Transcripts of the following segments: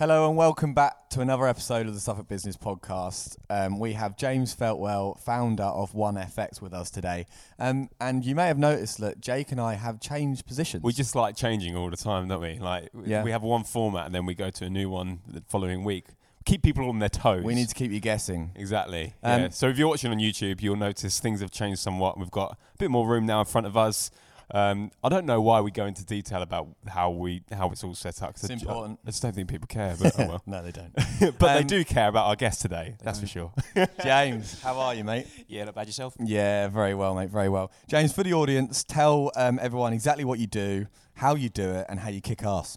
Hello and welcome back to another episode of the Suffolk Business Podcast. Um, we have James Feltwell, founder of One FX, with us today. Um, and you may have noticed that Jake and I have changed positions. We just like changing all the time, don't we? Like Yeah. we have one format and then we go to a new one the following week. Keep people on their toes. we need to keep you guessing. exactly. Um, yeah. So if you're watching on YouTube, you'll notice things have changed somewhat. We've got a bit more room now in front of us. Um, I don't know why we go into detail about how we how it's all set up. 'cause It's I ju- important. I just don't think people care, but oh well. no, they don't. but they Um, do care about our guest today. That's for sure. James, how are you, mate? Yeah, not bad yourself. Yeah, very well, mate. Very well. James, for the audience, tell um, everyone exactly what you do, how you do it, and how you kick ass.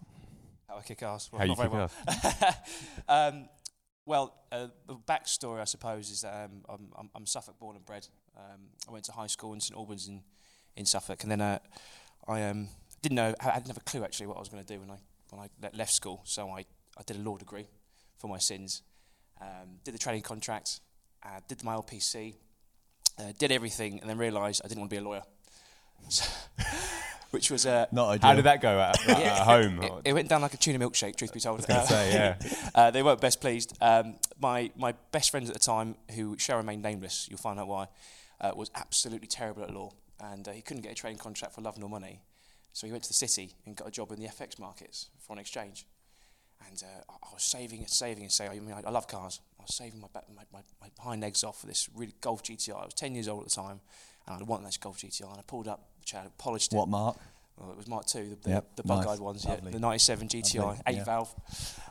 How I kick ass. Well, how you very kick well. off? um, well, uh, the backstory, I suppose, is that um, I'm, I'm, I'm Suffolk born and bred. Um, I went to high school in St Albans in, in Suffolk, and then uh, I um, didn't know, I didn't have a clue actually what I was going to do when I when I left school. So I, I did a law degree for my sins, um, did the training contract, uh, did my LPC, uh, did everything, and then realised I didn't want to be a lawyer. So, which was uh, Not ideal. How did that go at, at Yeah. home? It, it went down like a tuna milkshake, truth be told. gonna say, yeah. uh, they weren't best pleased. Um, my my best friends at the time, who shall remain nameless, you'll find out why, uh, was absolutely terrible at law, and uh, he couldn't get a training contract for love nor money. So he went to the city and got a job in the FX markets, foreign exchange. And uh, I- was saving and saving and saving. I mean, I, I love cars. I was saving my, back, my, my, my hind legs off for this really Golf GTI. I was 10 years old at the time, and I wanted this Golf GTI. And I pulled up, which I had polished it. What, Mark? Well, it was Mark II, the, the, Yep, the bug nice, eyed ones, yeah, the 97 GTI, Lovely, eight yeah. valve,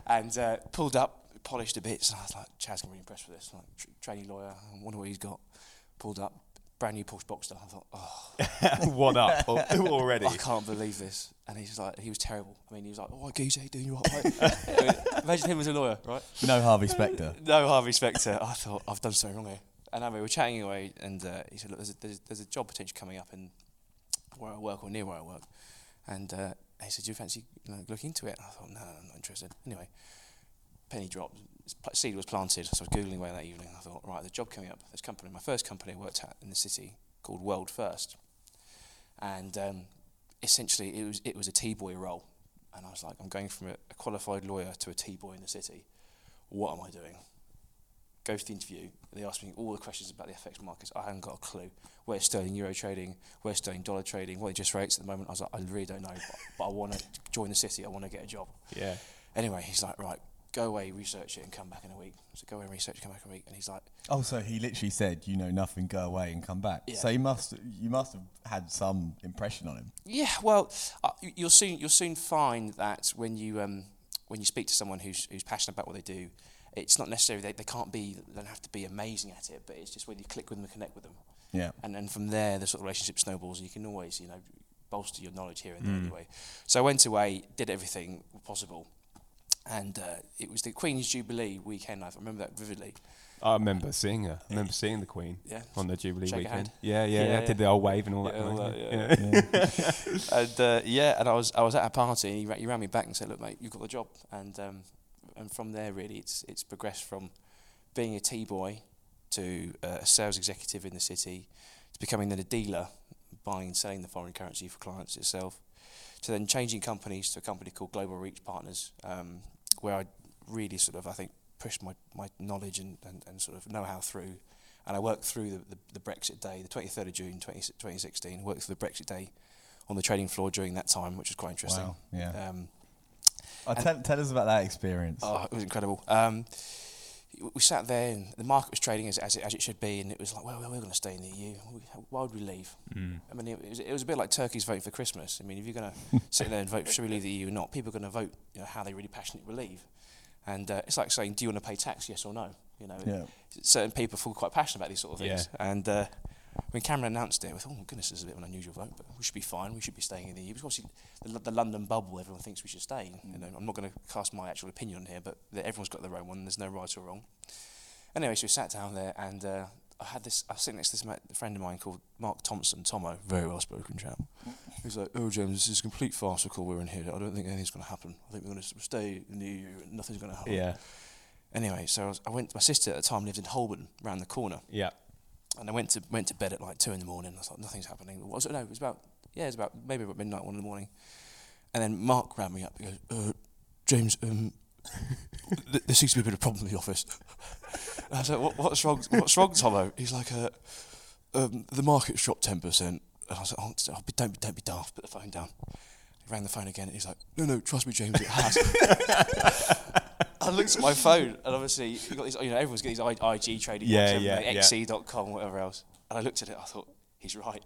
and uh, pulled up, polished a bit. So I was like, Chad's gonna be impressed with this. Like, tr- trainee lawyer, I wonder what he's got. Pulled up, brand new Porsche Boxster. I thought, oh, One up already. I can't believe this. And he's like, he was terrible. I mean, he was like, oh, geez, how you doing? You right, mate?" Imagine him as a lawyer, right? No Harvey Specter. No Harvey Specter. I thought I've done something wrong here. And then we were chatting away, and uh, he said, "Look, there's a, there's, there's a job potential coming up in where I work or near where I work." And uh, he said, "Do you fancy you know, look into it?" I thought, "No, no, I'm not interested." Anyway, penny dropped. Seed was planted. So I was googling away that evening. I thought, right, the job coming up. This company, my first company I worked at in the city called World First, and um, essentially it was it was a T-boy role. And I was like, I'm going from a, a qualified lawyer to a T-boy in the city. What am I doing? Go to the interview. They asked me all the questions about the FX markets. I hadn't got a clue. Where's sterling euro trading? Where's sterling dollar trading? What are interest rates at the moment? I was like, I really don't know, but, but I want to join the city. I want to get a job. Yeah. Anyway, he's like, right, go away, research it, and come back in a week. So go away and research, come back in a week. And he's like, Oh, so he literally said, "You know nothing, go away and come back." Yeah. So you must, you must have had some impression on him. Yeah, well, uh, you- you'll soon you'll soon find that when you um, when you speak to someone who's who's passionate about what they do, it's not necessarily they, they can't be they don't have to be amazing at it, but it's just whether you click with them and connect with them, Yeah. and then from there the sort of relationship snowballs. And you can always you know bolster your knowledge here and there Mm. anyway. So I went away, did everything possible, and uh, it was the Queen's Jubilee weekend. I remember that vividly. I remember seeing her. I remember seeing the Queen Yeah. on the Jubilee Shake weekend. Yeah, yeah, Yeah, yeah. Did the old wave and all that. All that, yeah. and uh, yeah, and I was I was at a party, and he, ra- he ran me back and said, "Look, mate, you've got the job." And um, and from there, really, it's it's progressed from being a tea boy to uh, a sales executive in the city, to becoming then a dealer, buying and selling the foreign currency for clients itself, to then changing companies to a company called Global Reach Partners, um, where I really sort of I think pushed my, my knowledge and, and, and sort of know-how through. And I worked through the, the, the Brexit day, the 23rd of June 20, 2016, worked through the Brexit day on the trading floor during that time, which was quite interesting. Wow. Yeah. Um, and- tell, tell us about that experience. oh, it was incredible. Um, we sat there and the market was trading as, as, it, as it should be, and it was like, well, we're going to stay in the EU. Why would we leave? Mm. I mean, it was, it was a bit like turkeys voting for Christmas. I mean, if you're going to sit there and vote, should we leave the EU or not? People are going to vote you know, how they really passionately believe. And uh, it's like saying, do you want to pay tax, yes or no? You know, yeah. certain people feel quite passionate about these sort of things. And uh, when Cameron announced it, I thought, oh, goodness, this is a bit of an unusual vote, but we should be fine. We should be staying in the EU. Because obviously, the, the London bubble, everyone thinks we should stay. You know, I'm not going to cast my actual opinion on here, but everyone's got their own one. There's no right or wrong. Anyway, so we sat down there, and uh, I had this. I was sitting next to this friend of mine called Mark Thompson, Tomo, very well spoken chap. He's like, "Oh, James, this is a complete farcical. We're in here. I don't think anything's going to happen. I think we're going to stay in the EU. and Nothing's going to happen." Yeah. Anyway, so I, was, I went. My sister at the time lived in Holborn, round the corner, Yeah. And I went to went to bed at like two in the morning. I was like, nothing's happening. What was it? No, it was about yeah, it was about maybe about midnight, one in the morning. And then Mark rang me up. He goes, uh, James, um, th- there seems to be a bit of problem in the office. And I was like, what, what's wrong? What's wrong, Tomo? He's like, uh, um, the market's dropped ten percent. And I was like, oh, oh, don't, be- don't be daft. Put the phone down. He rang the phone again, and he's like, no, no, trust me, James, it has. I looked at my phone, and obviously, you got these, you know, everyone's got these I- IG trading Yeah, yeah, they? yeah. XE.com, whatever else. And I looked at it, I thought, he's right.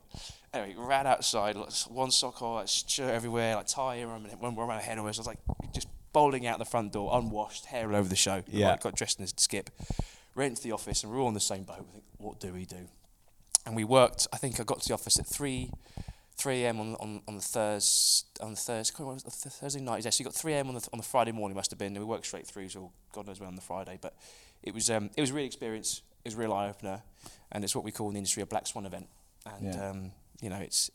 Anyway, ran outside, like, one sock on, like, shirt everywhere, like tie around, when we're around my head almost, I was like just bowling out the front door, unwashed, hair all over the show. Yeah. Like, got dressed in a skip. Went into the office, and we we're all on the same boat. We think, what do we do? And we worked. I think I got to the office at three, three a.m. on on on the Thursday on the Thursday, what was the Thursday night. Yeah, so you got three a.m. on the on the Friday morning must have been. And we worked straight through, so God knows when on the Friday. But it was um, it was a real experience. It was a real eye opener, and it's what we call in the industry a black swan event. And Yeah. um, you know, it's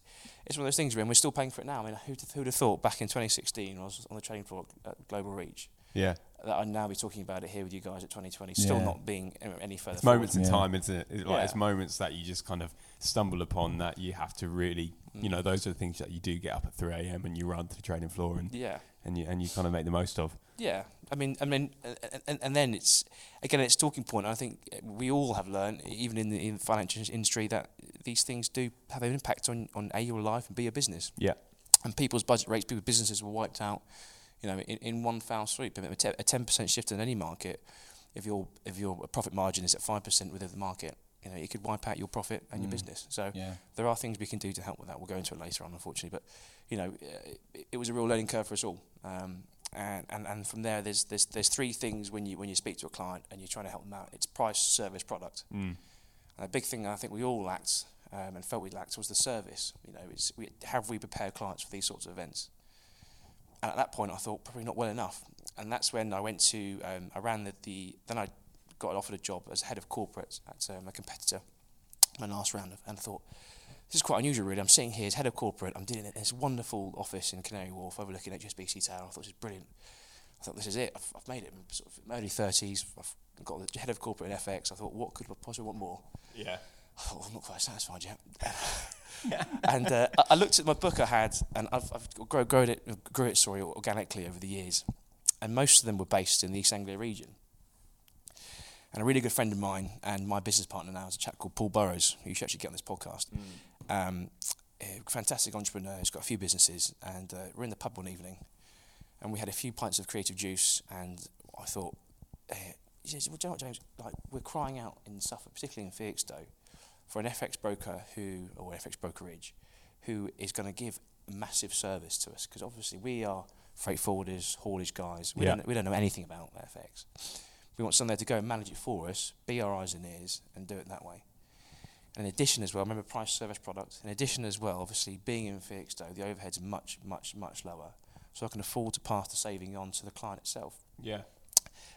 it's one of those things, and we're still paying for it now. I mean, who'd, who'd have thought back in 2016, I was on the trading floor at Global Reach, Yeah. That I'd now be talking about it here with you guys at 2020, still Yeah. not being any further. It's moments in Yeah. time, isn't it? It's like Yeah. it's moments that you just kind of stumble upon that you have to really, you Mm. know, those are the things that you do get up at 3 a.m. and you run to the trading floor and, Yeah. and you and you kind of make the most of. Yeah, I mean, I mean, and, and then it's again, it's talking point. I think we all have learned, even in the, in the financial industry, that these things do have an impact on on a your life and b your business. Yeah. And people's budget rates, people's businesses were wiped out, you know, in, in one foul. I mean, a ten percent shift in any market, if your if your profit margin is at five percent within the market, you know, it could wipe out your profit and your Mm. business. So Yeah. there are things we can do to help with that. We'll go into it later on, unfortunately. But you know, it, it was a real learning curve for us all. Um, and, and, and from there, there's, there's there's three things when you when you speak to a client and you're trying to help them out. It's price, service, product. Mm. And a big thing I think we all lacked um, and felt we lacked was the service. You know, it's we, have we prepared clients for these sorts of events? At that point, I thought probably not well enough. And that's when I went to um, I ran the, the then I got offered a job as head of corporate at um, a competitor. My last round, of, and I thought this is quite unusual, really. I'm sitting here as head of corporate. I'm doing it in this wonderful office in Canary Wharf, overlooking HSBC Tower. I thought this is brilliant. I thought this is it. I've, I've made it. Sort of early 30s. I've got the head of corporate in FX. I thought, what could I possibly want more? Yeah. Well, I'm not quite satisfied yet. and uh, I, looked at my book I had, and I've, I've grow, grown it, grew it, sorry, organically over the years. And most of them were based in the East Anglia region. And a really good friend of mine and my business partner now is a chap called Paul Burrows, who you should actually get on this podcast. Um, a fantastic entrepreneur, he's got a few businesses, and uh, we're in the pub one evening, and we had a few pints of creative juice, and I thought, uh, he says, well, do you know what, James, like, we're crying out in Suffolk, particularly in Felixstowe, for an FX broker who, or FX brokerage, who is going to give massive service to us, because obviously we are freight forwarders, haulage guys, we, Yeah. don't, we don't know anything about FX. We want someone there to go and manage it for us, be our eyes and ears, and do it that way. And in addition as well, remember price service product. In addition as well, obviously being in Felixstowe, the overhead's much, much, much lower. So I can afford to pass the saving on to the client itself. Yeah.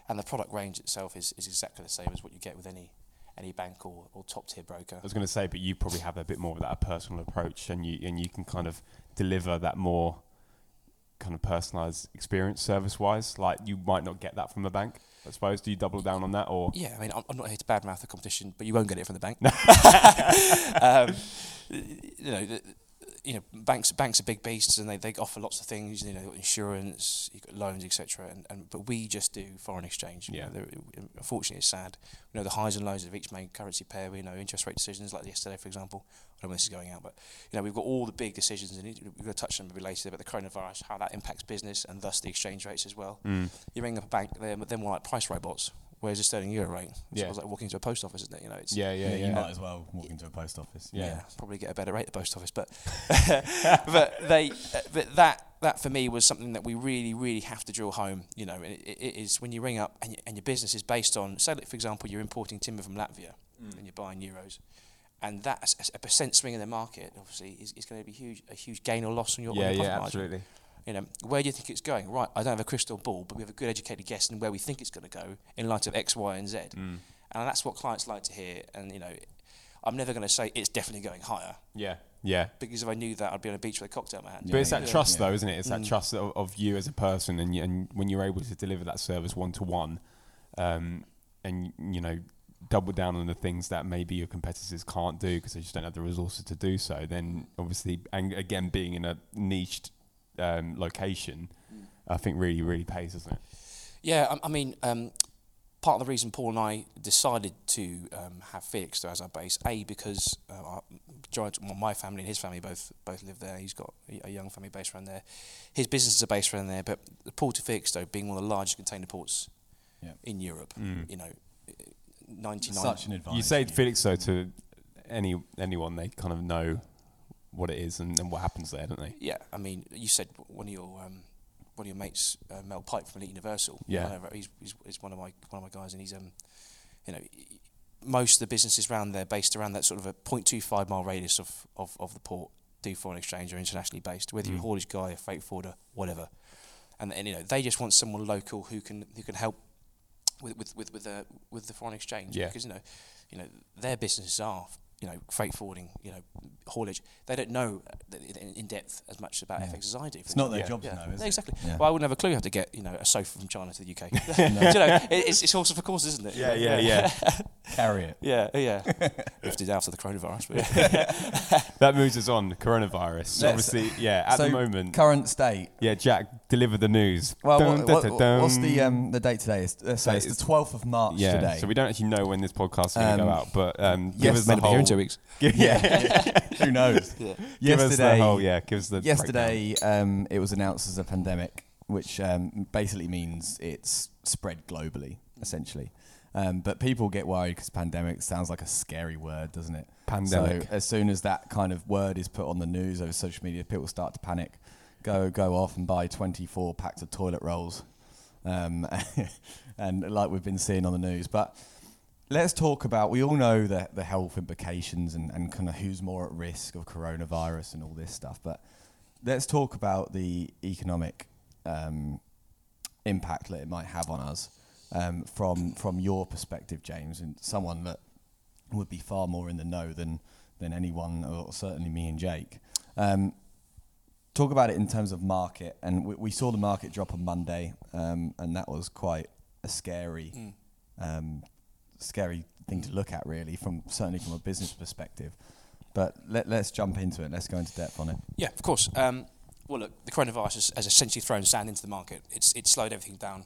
And the product range itself is, is exactly the same as what you get with any any bank or, or top tier broker. I was going to say, but you probably have a bit more of that personal approach, and you and you can kind of deliver that more kind of personalised experience service wise. Like you might not get that from a bank. I suppose. Do you double down on that, or Yeah, I mean, I'm, I'm not here to badmouth the competition, but you won't get it from the bank. um, you know, the, you know, banks banks are big beasts, and they, they offer lots of things. You know, insurance, you've got loans, etc. And, and but we just do foreign exchange. You Yeah. know, unfortunately, it's sad. We know the highs and lows of each main currency pair. We know interest rate decisions, like yesterday, for example. I don't know when this is going out, but you know, we've got all the big decisions, and we're going to touch on them later about the coronavirus, how that impacts business, and thus the exchange rates as well. Mm. You ring up a bank, they're, they're more like price robots. Where's the sterling euro rate? It's Yeah. like walking into a post office, isn't it? You know, it's yeah, yeah, yeah. You might as well walk into a post office. Yeah. probably get a better rate at the post office, but but they uh, but that that for me was something that we really really have to drill home. You know, it, it is when you ring up and, you, and your business is based on, say, like, for example, you're importing timber from Latvia and you're buying euros, and that a, a percent swing in the market obviously is, is going to be huge a huge gain or loss on your, on yeah, your profit yeah, margin. absolutely. You know, where do you think it's going? Right, I don't have a crystal ball, but we have a good educated guess in where we think it's going to go in light of X, Y, and Z. Mm. And that's what clients like to hear. And you know, I'm never going to say it's definitely going higher Yeah, yeah. because if I knew that, I'd be on a beach with a cocktail in my hand. But it's that yeah. trust, though, isn't it? It's that Mm. trust of, of you as a person, and you, and when you're able to deliver that service one to one, um, and you know, double down on the things that maybe your competitors can't do because they just don't have the resources to do so. Then obviously, and again, being in a niched um, location, I think really, really pays, doesn't it? Yeah, I, I mean, um, part of the reason Paul and I decided to um, have Felixstowe as our base, a because uh, our, majority- well, my family and his family both both live there. He's got a, a young family based around there. His businesses are based around there, but the port of Felixstowe being one of the largest container ports Yeah. in Europe, Mm. you know, ninety nine. Such an advantage. You say for Felixstowe to any anyone, they kind of know what it is and, and what happens there, don't they? Yeah, I mean, you said one of your um, one of your mates, uh, Mel Pipe from Elite Universal. Yeah. Know, he's, he's, he's one of my one of my guys, and he's um, you know, most of the businesses around there based around that sort of a 0.25 mile radius of, of, of the port do foreign exchange or internationally based, whether you're a Mm. haulage guy, a freight forwarder, whatever. And, and you know, they just want someone local who can who can help with with with with the with the foreign exchange Yeah. because you know, you know, their businesses are you know freight forwarding, you know, haulage. They don't know in, in depth as much about Yeah. FX as I do. for It's not their example. job to Yeah. know, is Yeah, it? Exactly. Yeah. Well, I wouldn't have a clue how to get you know a sofa from China to the UK. You know, it's it's horse for course, isn't it? Yeah, yeah, yeah. Carry it. yeah, yeah. Lifted out of the coronavirus, but yeah. That moves us on. Coronavirus. Let's- Obviously, yeah. At So, the moment, Current state. yeah. Jack, deliver the news. Well, Dun, what, dun, what- dun, what- what's dun. the um, the date today? It's, uh, so So it's it's- the 12th of March yeah? today. So we don't actually know when this podcast is going to Um, go out, but um, yes, give us the meant to be here whole. in two weeks. yeah. Who knows? Yeah. Give us the Yesterday, whole. Yeah. Give us the. breakdown. yesterday um, it was announced as a pandemic, which um, basically means it's spread globally, essentially. Um, but people get worried because pandemic sounds like a scary word, doesn't it? Pandemic. So as soon as that kind of word is put on the news over social media, people start to panic, go go off and buy 24 packs of toilet rolls, um, and like we've been seeing on the news. But let's talk about. We all know the the health implications and, and kind of who's more at risk of coronavirus and all this stuff. But let's talk about the economic um, impact that it might have on us um, from from your perspective, James, and someone that would be far more in the know than than anyone, or certainly me and Jake. Um, talk about it in terms of market, and we, we saw the market drop on Monday, um, and that was quite a scary, Mm. um, scary thing to look at, really, from certainly from a business perspective. But let, let's jump into it. Let's go into depth on it. Yeah, of course. Um, well, look, the coronavirus has, has essentially thrown sand into the market. It's it's slowed everything down.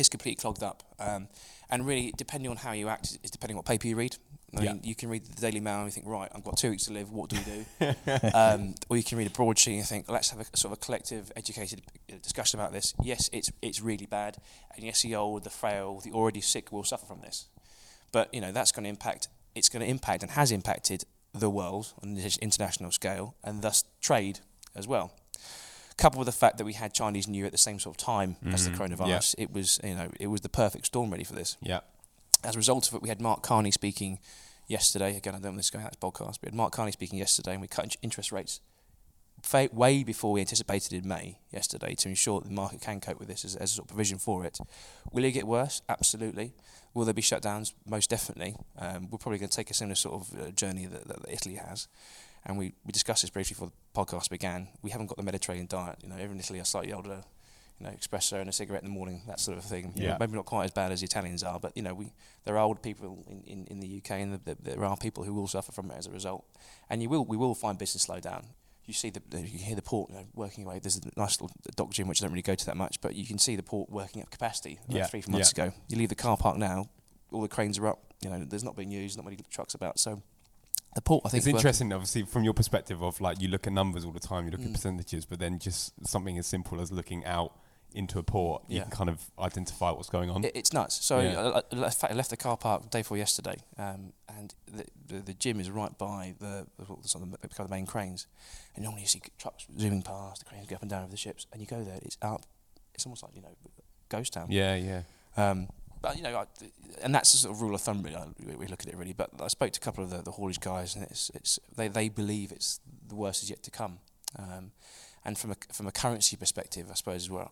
It's completely clogged up. Um, and really, depending on how you act, is depending on what paper you read. I Yeah. mean, you can read the Daily Mail and you think, right, I've got two weeks to live. What do we do? um, or you can read a broadsheet and think, let's have a sort of a collective, educated uh, discussion about this. Yes, it's it's really bad, and yes, the old, the frail, the already sick will suffer from this. But you know that's going to impact. It's going to impact and has impacted the world on this international scale, and thus trade as well. Coupled with the fact that we had Chinese New Year at the same sort of time as the Mhm, coronavirus, it was you know it was the perfect storm ready for this. Yeah. As a result of it, we had Mark Carney speaking yesterday. Again, I don't want this going out as podcast, but we had Mark Carney speaking yesterday, and we cut interest rates way before we anticipated in May yesterday to ensure that the market can cope with this as, as a sort of provision for it. Will it get worse? Absolutely. Will there be shutdowns? Most definitely. Um, we're probably going to take a similar sort of uh, journey that, that Italy has. And we, we discussed this briefly before the podcast began. We haven't got the Mediterranean diet. You know, everyone in Italy are slightly older, you know, espresso and a cigarette in the morning, that sort of thing. You know, Yeah. maybe not quite as bad as the Italians are, but you know, we there are old people in, in, in the UK, and the, the, there are people who will suffer from it as a result. And you will we will find business slow down. You see the you hear the port you know, working away. There's a nice little dock gym which I don't really go to that much, but you can see the port working up capacity. Like Yeah, three four months ago. You leave the car park now, all the cranes are up. You know, there's not being used, not many trucks about. So the port, I think, It's is working. interesting, obviously, from your perspective of like you look at numbers all the time, you look Mm. at percentages, but then just something as simple as looking out into a port, you Yeah. can kind of identify what's going on. It, it's nuts. So Yeah. I, I, I left- I left the car park day before yesterday, um, and the, the the gym is right by the the, the, the, kind of the main cranes. And normally you see trucks zooming past, the cranes go up and down over the ships, and you go there, it's out. It's almost like you know, ghost town. yeah, yeah. Um, but you know, I, and that's the sort of rule of thumb. Really, we, look at it really. But I spoke to a couple of the, the haulage guys, and it's it's they, they believe it's the worst is yet to come. Um, and from a from a currency perspective, I suppose well,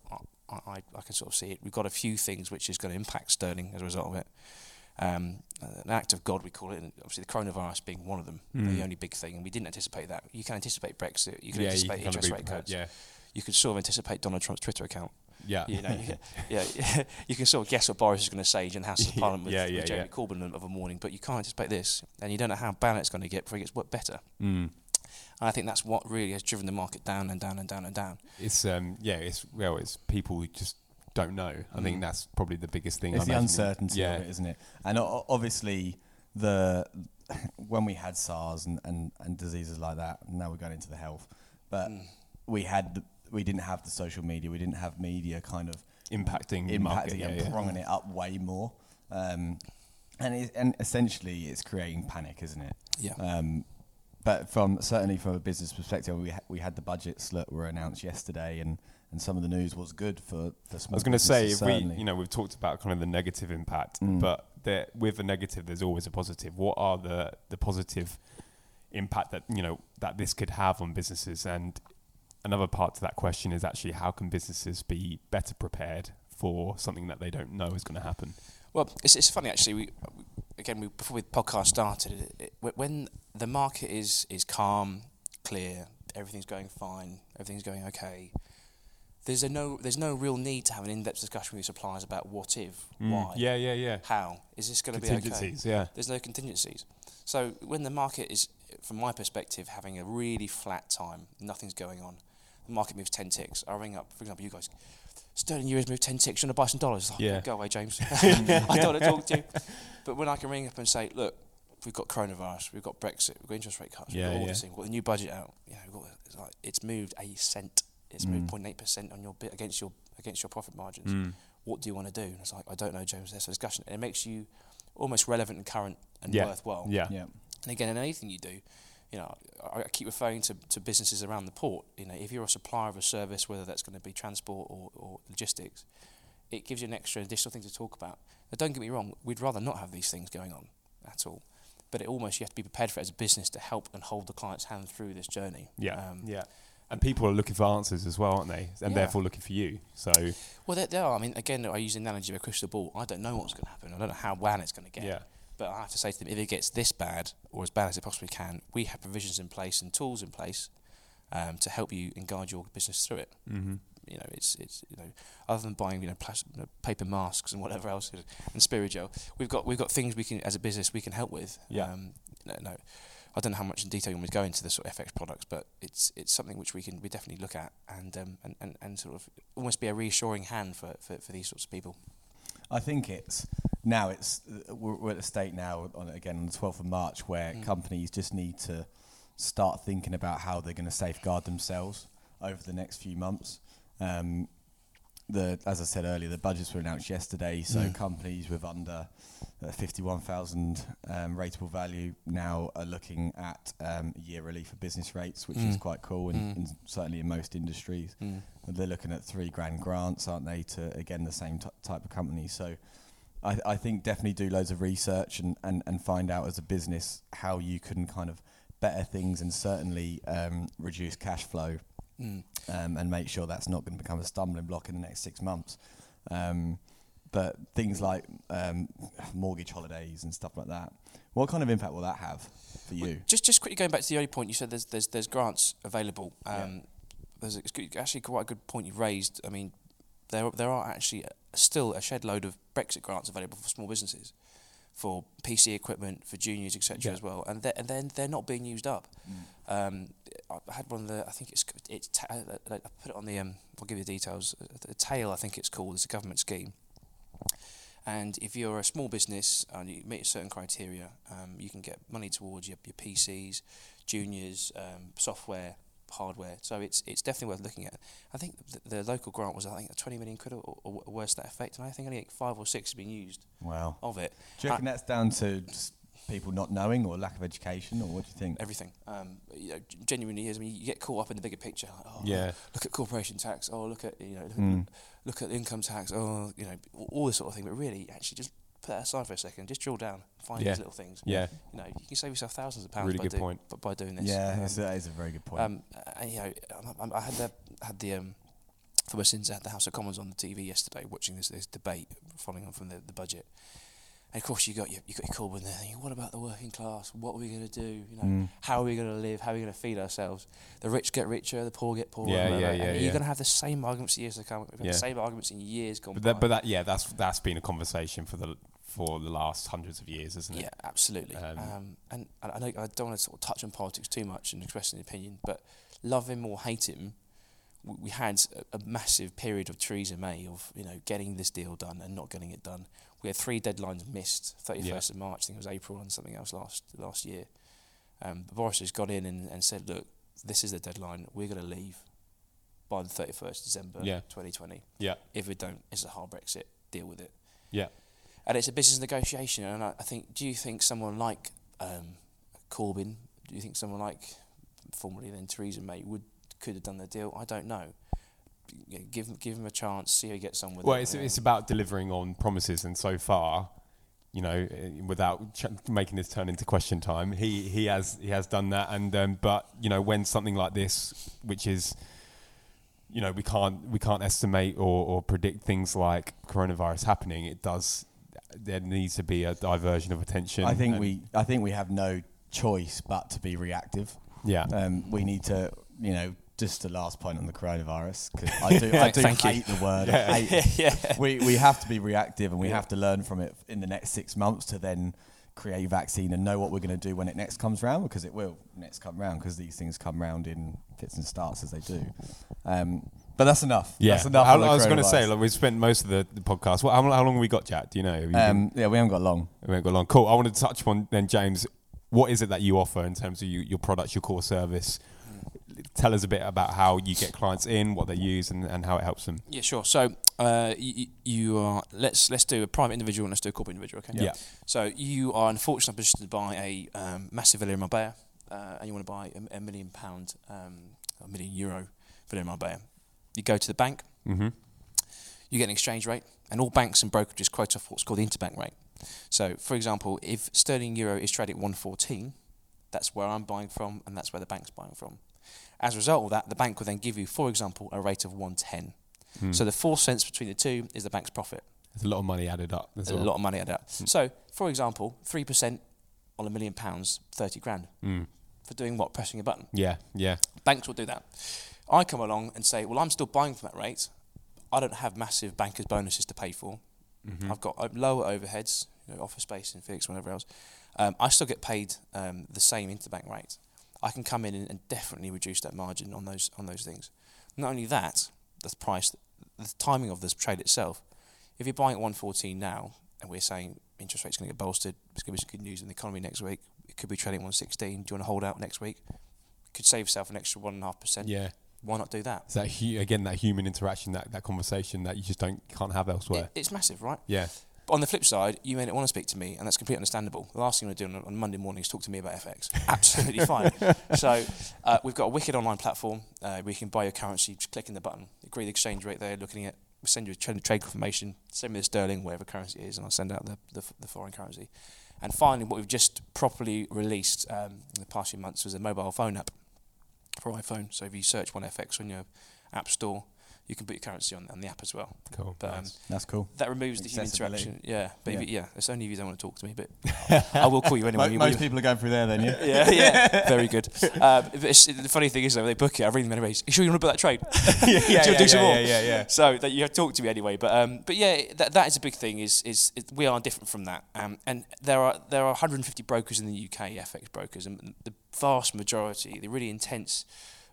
I, I, I can sort of see it. We've got a few things which is going to impact sterling as a result of it. Um, an act of God, we call it, and obviously the coronavirus being one of them, Mm. the only big thing. And we didn't anticipate that. You can anticipate Brexit. You can yeah, you anticipate can kind interest rate cuts. Yeah, You could sort of anticipate Donald Trump's Twitter account yeah. you know, you, yeah, you can sort of guess what Boris is going to say in the House of Parliament with, yeah, with Jeremy yeah. Corbyn of a morning, but you can't anticipate this, and you don't know how bad it's going to get before it gets what better. Mm. And I think that's what really has driven the market down and down and down and down. It's um, yeah, it's well, it's people who just don't know. I think Mm. that's probably the biggest thing. It's I the imagine. uncertainty Yeah. of it, isn't it? And o- obviously, the when we had SARS and, and, and diseases like that, now we're going into the health, but Mm. we had the, we didn't have the social media, we didn't have media kind of impacting, the impacting market. and Yeah, yeah. pronging it up way more. Um, and it, and essentially, it's creating panic, isn't it? Yeah. Um, but from certainly from a business perspective, we ha- we had the budgets that were announced yesterday, and, and some of the news was good for for small. I was going to say, if we, you know, we've talked about kind of the negative impact, Mm. but there, with a negative, there's always a positive. What are the the positive impact that you know that this could have on businesses? And another part to that question is actually how can businesses be better prepared for something that they don't know is going to happen? Well, it's, it's funny actually. We again we, before the podcast started, it, it, when the market is is calm, clear, everything's going fine, everything's going okay. There's a no there's no real need to have an in-depth discussion with your suppliers about what if, mm, why, Yeah, yeah, yeah. how is this going to be okay. Contingencies, yeah. There's no contingencies. So when the market is, from my perspective, having a really flat time, nothing's going on. The market moves ten ticks. I ring up, for example, you guys. Sterling euros move ten ticks. You want to buy some dollars? Oh, Yeah. Go away, James. I don't want to talk to you. But when I can ring up and say, look, we've got coronavirus, we've got Brexit, we've got interest rate cuts, Yeah, we've got all yeah. this thing, we've got the new budget out. You know, we've got, it's, like, it's moved a cent. It's Mm. moved 0.8 percent on your bit against your against your profit margins Mm. what do you want to do? And it's like, I don't know, James, there's a discussion. And it makes you almost relevant and current and Yeah. worthwhile. Yeah. yeah. And again, in anything you do, you know, I, I keep referring to, to businesses around the port. You know, if you're a supplier of a service, whether that's going to be transport or, or logistics, it gives you an extra additional thing to talk about. Now, don't get me wrong, we'd rather not have these things going on at all. But it almost, you have to be prepared for it as a business to help and hold the client's hand through this journey. Yeah, Um, yeah. And people are looking for answers as well, aren't they? And Yeah. therefore looking for you. So Well, there, there are. I mean, again, I use the analogy of a crystal ball. I don't know what's going to happen. I don't know how bad it's going to get. yeah, But I have to say to them, if it gets this bad or as bad as it possibly can, we have provisions in place and tools in place um, to help you and guide your business through it. mm-hmm. You know, it's it's you know, other than buying you know, plas- you know paper masks and whatever else and Spirigel, we've got we've got things we can as a business we can help with. Yeah. Um, no, no, I don't know how much in detail you want to go into the sort of FX products, but it's it's something which we can we definitely look at and um, and, and, and sort of almost be a reassuring hand for, for, for these sorts of people. I think it's now it's we're, we're at a state now on again on the 12th of March where Mm. companies just need to start thinking about how they're going to safeguard themselves over the next few months. Um, the as I said earlier, the budgets were announced yesterday, so Mm. companies with under uh, 51,000 um, rateable value now are looking at um, year relief for business rates, which is Mm. quite cool, and, Mm. and certainly in most industries. Mm. They're looking at three grand grants, aren't they, to again the same t- type of company. So I, I think definitely do loads of research and, and, and find out as a business how you can kind of better things and certainly um, reduce cash flow Mm. um, and make sure that's not going to become a stumbling block in the next six months. Um, but things like um, mortgage holidays and stuff like that, what kind of impact will that have for Well, you? Just just quickly going back to the early point, you said there's there's there's grants available. Um, Yeah. There's a, it's good- actually quite a good point you've raised. I mean, there there are actually still a shed load of Brexit grants available for small businesses, for PC equipment, for juniors, etc. Yeah. as well, and they're, and then they're not being used up. Um, I had one of the I think it's it's ta- I I put it on the um I'll give you the details. The tail I think it's called. It's a government scheme. And if you're a small business and you meet certain criteria, um, you can get money towards your, your PCs, juniors, um, software, hardware. So it's it's definitely worth looking at. I think the, the local grant was I think 20 million quid or, or, or worse that effect, and I think only like five or six have been used Wow. of it. Do you reckon that's down to just people not knowing or lack of education, or what do you think? Everything. Um, you know, genuinely is. I mean, you get caught up in the bigger picture. Like, oh, Yeah. Look at corporation tax. Oh, look at you know, look, Mm. at, look at income tax. Oh, you know, all- all this sort of thing. But really, actually, just put that aside for a second. Just drill down, find Yeah. these little things. Yeah. You know, you can save yourself thousands of pounds Really by, good do- point. b- by doing this. Yeah, Um, it's, that is a very good point. um, and, you know, I, I had the had the um, for my sins, I had the House of Commons on the TV yesterday, watching this this debate, following on from the, the budget. And of course, you got your you got your Corbyn there. Thinking, what about the working class? What are we going to do? You know, Mm. how are we going to live? How are we going to feed ourselves? The rich get richer, the poor get poorer. Yeah, blah, blah, yeah, yeah, yeah. You're going to have the same arguments for years to come. We've had Yeah. the same arguments in years gone But by. that, but that, yeah, that's that's been a conversation for the for the last hundreds of years, isn't it? Yeah, absolutely. Um, Um, and I, I, know, I don't want to sort of touch on politics too much and express an opinion, but love him or hate him, w- we had a, a massive period of Theresa May of you know getting this deal done and not getting it done. We had three deadlines missed: thirty first of March, I think it was April, and something else last last year. Um, but Boris has got in and, and said, "Look, this is the deadline. We're going to leave by the thirty first December, Yeah. 2020. Yeah. If we don't, it's a hard Brexit. Deal with it." Yeah. And it's a business negotiation. And I, I think, do you think someone like um, Corbyn, do you think someone like formerly then Theresa May would could have done the deal? I don't know. Give give him a chance, see how he gets on with Well, it. it's, Um, it's about delivering on promises, and so far, you know, eh, without ch- making this turn into question time, he, he has he has done that. And um, but you know, when something like this, which is, you know, we can't we can't estimate or, or predict things like coronavirus happening. It does. There needs to be a diversion of attention. I think we I think we have no choice but to be reactive. yeah Um, we need to, you know, just the last point on the coronavirus because I do I do Thank you. hate the word. Yeah. hate. yeah. We we have to be reactive and we Yeah. have to learn from it in the next six months to then create a vaccine and know what we're going to do when it next comes round because it will next come round because these things come round in fits and starts as they do. Um, but that's enough. Yeah, that's enough. I, I was going to say, like, we've spent most of the, the podcast. What, how, how long have we got, Jack? Do you know? Have you been- um, yeah, we haven't got long. We haven't got long. Cool. I want to touch on then, James. What is it that you offer in terms of you, your products, your core service? Tell us a bit about how you get clients in, what they use, and, and how it helps them. Yeah, sure. So uh, you, you are let's let's do a private individual and let's do a corporate individual. Okay. Yeah. So you are unfortunately a fortunate to buy a um, massive villa in Marbella, uh, and you want to buy a, a million pound, um, a million euro villa in Marbella. You go to the bank, Mm-hmm. you get an exchange rate, and all banks and brokerages quote off what's called the interbank rate. So, for example, if sterling euro is traded at 114, that's where I'm buying from, and that's where the bank's buying from. As a result of that, the bank will then give you, for example, a rate of 110. Hmm. So the four cents between the two is the bank's profit. There's a lot of money added up. There's well. a lot of money added up. So, for example, 3% on a million pounds, 30 grand. Mm. For doing what? Pressing a button. Yeah, yeah, Banks will do that. I come along and say, well, I'm still buying from that rate. I don't have massive bankers' bonuses to pay for. Mhm. I've got uh, lower overheads, you know, office space and Phoenix, whatever else. Um, I still get paid um, the same interbank rate. I can come in and, and definitely reduce that margin on those on those things. Not only that, the price, the timing of this trade itself. If you're buying at 114 now, and we're saying interest rates going to get bolstered, it's going to be some good news in the economy next week. It could be trading at 116. Do you want to hold out next week? Could save yourself an extra one and a half percent. yeah. Why not do that? That hu- again that human interaction, that, that conversation that you just don't can't have elsewhere. It, it's massive, right? yeah, But on the flip side, you may not want to speak to me, and that's completely understandable. The last thing you want to do on, on Monday morning is talk to me about FX. Absolutely fine. So uh, we've got a wicked online platform. Uh, we can buy your currency, just clicking the button, agree the exchange rate there, looking at. We send you a trade, trade confirmation, send me the sterling, whatever currency it is, and I'll send out the, the, the foreign currency. And finally, what we've just properly released um, in the past few months was a mobile phone app for iPhone. So if you search OneFX on your app store, you can put your currency on, on the app as well. cool. But um, That's cool. that removes the human interaction. Yeah, but Yeah. you- yeah, it's only if you don't want to talk to me, but I will call you anyway. Mo- You- most people are going through there then, yeah. yeah, yeah, very good. Uh, but it's, the funny thing is, though, they book it. I ring them anyway. You sure you want to book that trade? yeah, Do you wanna do some more? yeah, yeah, yeah. So that you have to talk to me anyway. But um, but yeah, that that is a big thing. Is is, is we are different from that. Um, and there are there are 150 brokers in the UK, FX brokers, and the vast majority, the really intense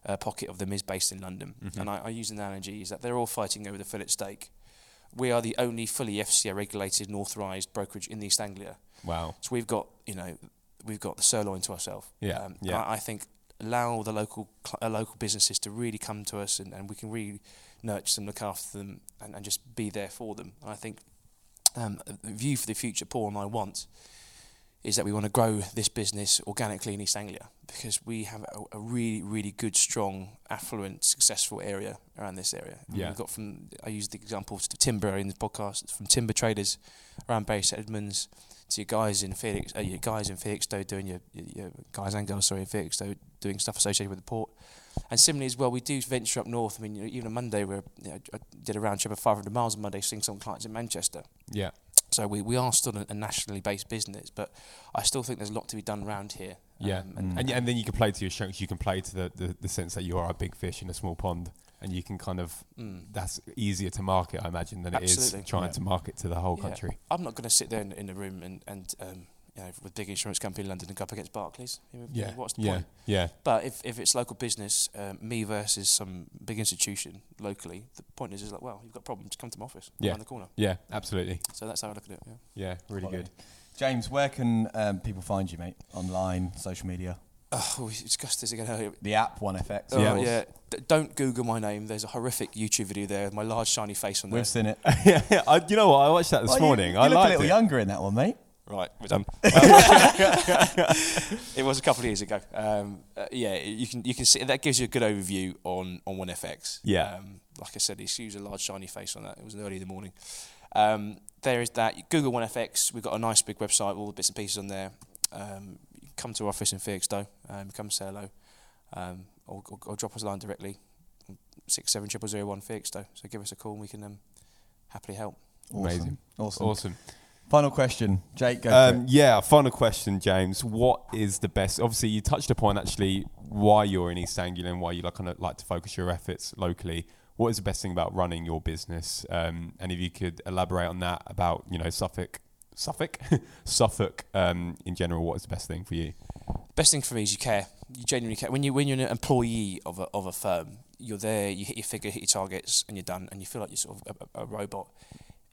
uh, pocket of them is based in London. Mhm. And I, I use an analogy is that they're all fighting over the fillet steak. We are the only fully FCA regulated and authorised brokerage in East Anglia. Wow. So we've got you know we've got the sirloin to ourselves. Yeah, Um, yeah. I, I think allow the local uh, local businesses to really come to us and, and we can really nurture them, look after them, and, and just be there for them. And I think um, a view for the future, Paul and I want, is that we want to grow this business organically in East Anglia because we have a, a really, really good, strong, affluent, successful area around this area. And Yeah. We've got from, I used the example of timber in the podcast, from timber traders around Bury St Edmunds to your guys in Felix, uh, your guys in Felixstowe doing your, your, your guys and girls, sorry, in Felixstowe doing stuff associated with the port. And similarly as well, we do venture up north. I mean, you know, even on Monday, we you know, I did a round trip of 500 miles on Monday, seeing some clients in Manchester. Yeah. So we, we are still a, a nationally based business, but I still think there's a lot to be done around here. Yeah, Um, Mm. and, and then you can play to your strengths. You can play to the, the, the sense that you are a big fish in a small pond, and you can kind of mm. that's easier to market, I imagine, than it Absolutely. is trying Yeah. to market to the whole Yeah. country. I'm not going to sit there in, in the room and, and um, you know, with big insurance company in London and go up against Barclays. Yeah, What's the yeah, point? yeah, But if, if it's local business, um, me versus some big institution locally, the point is, is like, well, you've got problems, come to my office, Yeah. around the corner. yeah, absolutely. So that's how I look at it. Yeah. Yeah, really Quality. good. James, where can um, people find you, mate? Online, social media, Oh, we discussed this again earlier. the app One FX. Oh, Yeah. yeah. D- don't Google my name. There's a horrific YouTube video there with my large shiny face on there. we've seen it. yeah, I, you know what? I watched that this you- morning. You, I look a little it. younger in that one, mate. Right, we're done. it was a couple of years ago. Um, uh, yeah, you can you can see that gives you a good overview on on One FX. Yeah. Um, like I said, he's used a large shiny face on that. It was early in the morning. Um, there is that. Google One FX. We've got a nice big website, with all the bits and pieces on there. Um, you come to our office in Felixstowe. Um, come say hello, um, or, or, or drop us a line directly. Six seven triple zero one Felixstowe. So give us a call and we can um, happily help. Amazing. Awesome. Awesome. Final question, Jake. Go for Um, it. yeah, final question, James. What is the best? Obviously, you touched upon actually why you're in East Anglia and why you like kind of like to focus your efforts locally. What is the best thing about running your business? Um, and if you could elaborate on that about you know Suffolk, Suffolk, Suffolk um, in general, what is the best thing for you? Best thing for me is you care. You genuinely care. When you when you're an employee of a of a firm, you're there. You hit your figure, hit your targets, and you're done. And you feel like you're sort of a, a, a robot.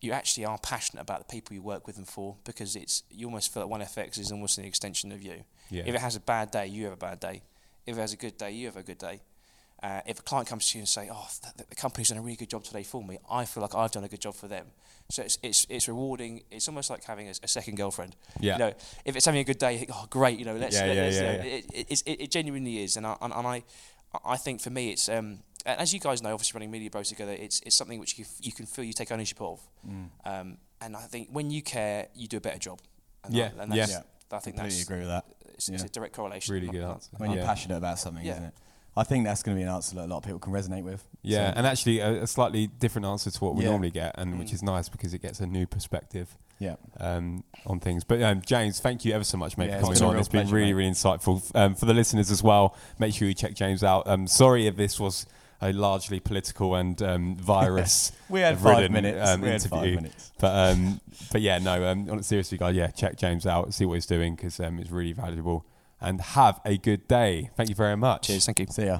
You actually are passionate about the people you work with and for because it's you almost feel like One FX is almost an extension of you. Yeah. If it has a bad day, you have a bad day. If it has a good day, you have a good day. Uh, if a client comes to you and say, "Oh, th- th- the company's done a really good job today for me," I feel like I've done a good job for them. So it's it's, it's rewarding. It's almost like having a, a second girlfriend. Yeah. You know, if it's having a good day, you think, "Oh, great!" You know, let's. Yeah, let- yeah, let's, yeah, uh, yeah. It, it, it, it genuinely is, and I, and, and I, I think for me, it's um, as you guys know, obviously running Media Bros together, it's it's something which you you can feel you take ownership of. Mm. Um, and I think when you care, you do a better job. And Yeah, I, and yeah. that's, Yeah. I think Completely that's agree with that. it's, it's a direct correlation. Really good answer. When you're Yeah. passionate about something, Yeah. isn't it? I think that's going to be an answer that a lot of people can resonate with. Yeah, So- and actually a, a slightly different answer to what we Yeah. normally get, and which Mm. is nice because it gets a new perspective yeah. um, on things. But um, James, thank you ever so much, mate, Yeah, for coming been a on. It's been pleasure, really, mate. really insightful. Um, for the listeners as well, make sure you check James out. Um, sorry if this was a largely political and um, virus, We had I've five minutes. um, we had five minutes. but um, but yeah, no. Um, seriously, guys, yeah, check James out, see what he's doing because um, it's really valuable. And have a good day. Thank you very much. Cheers. Thank you. See ya.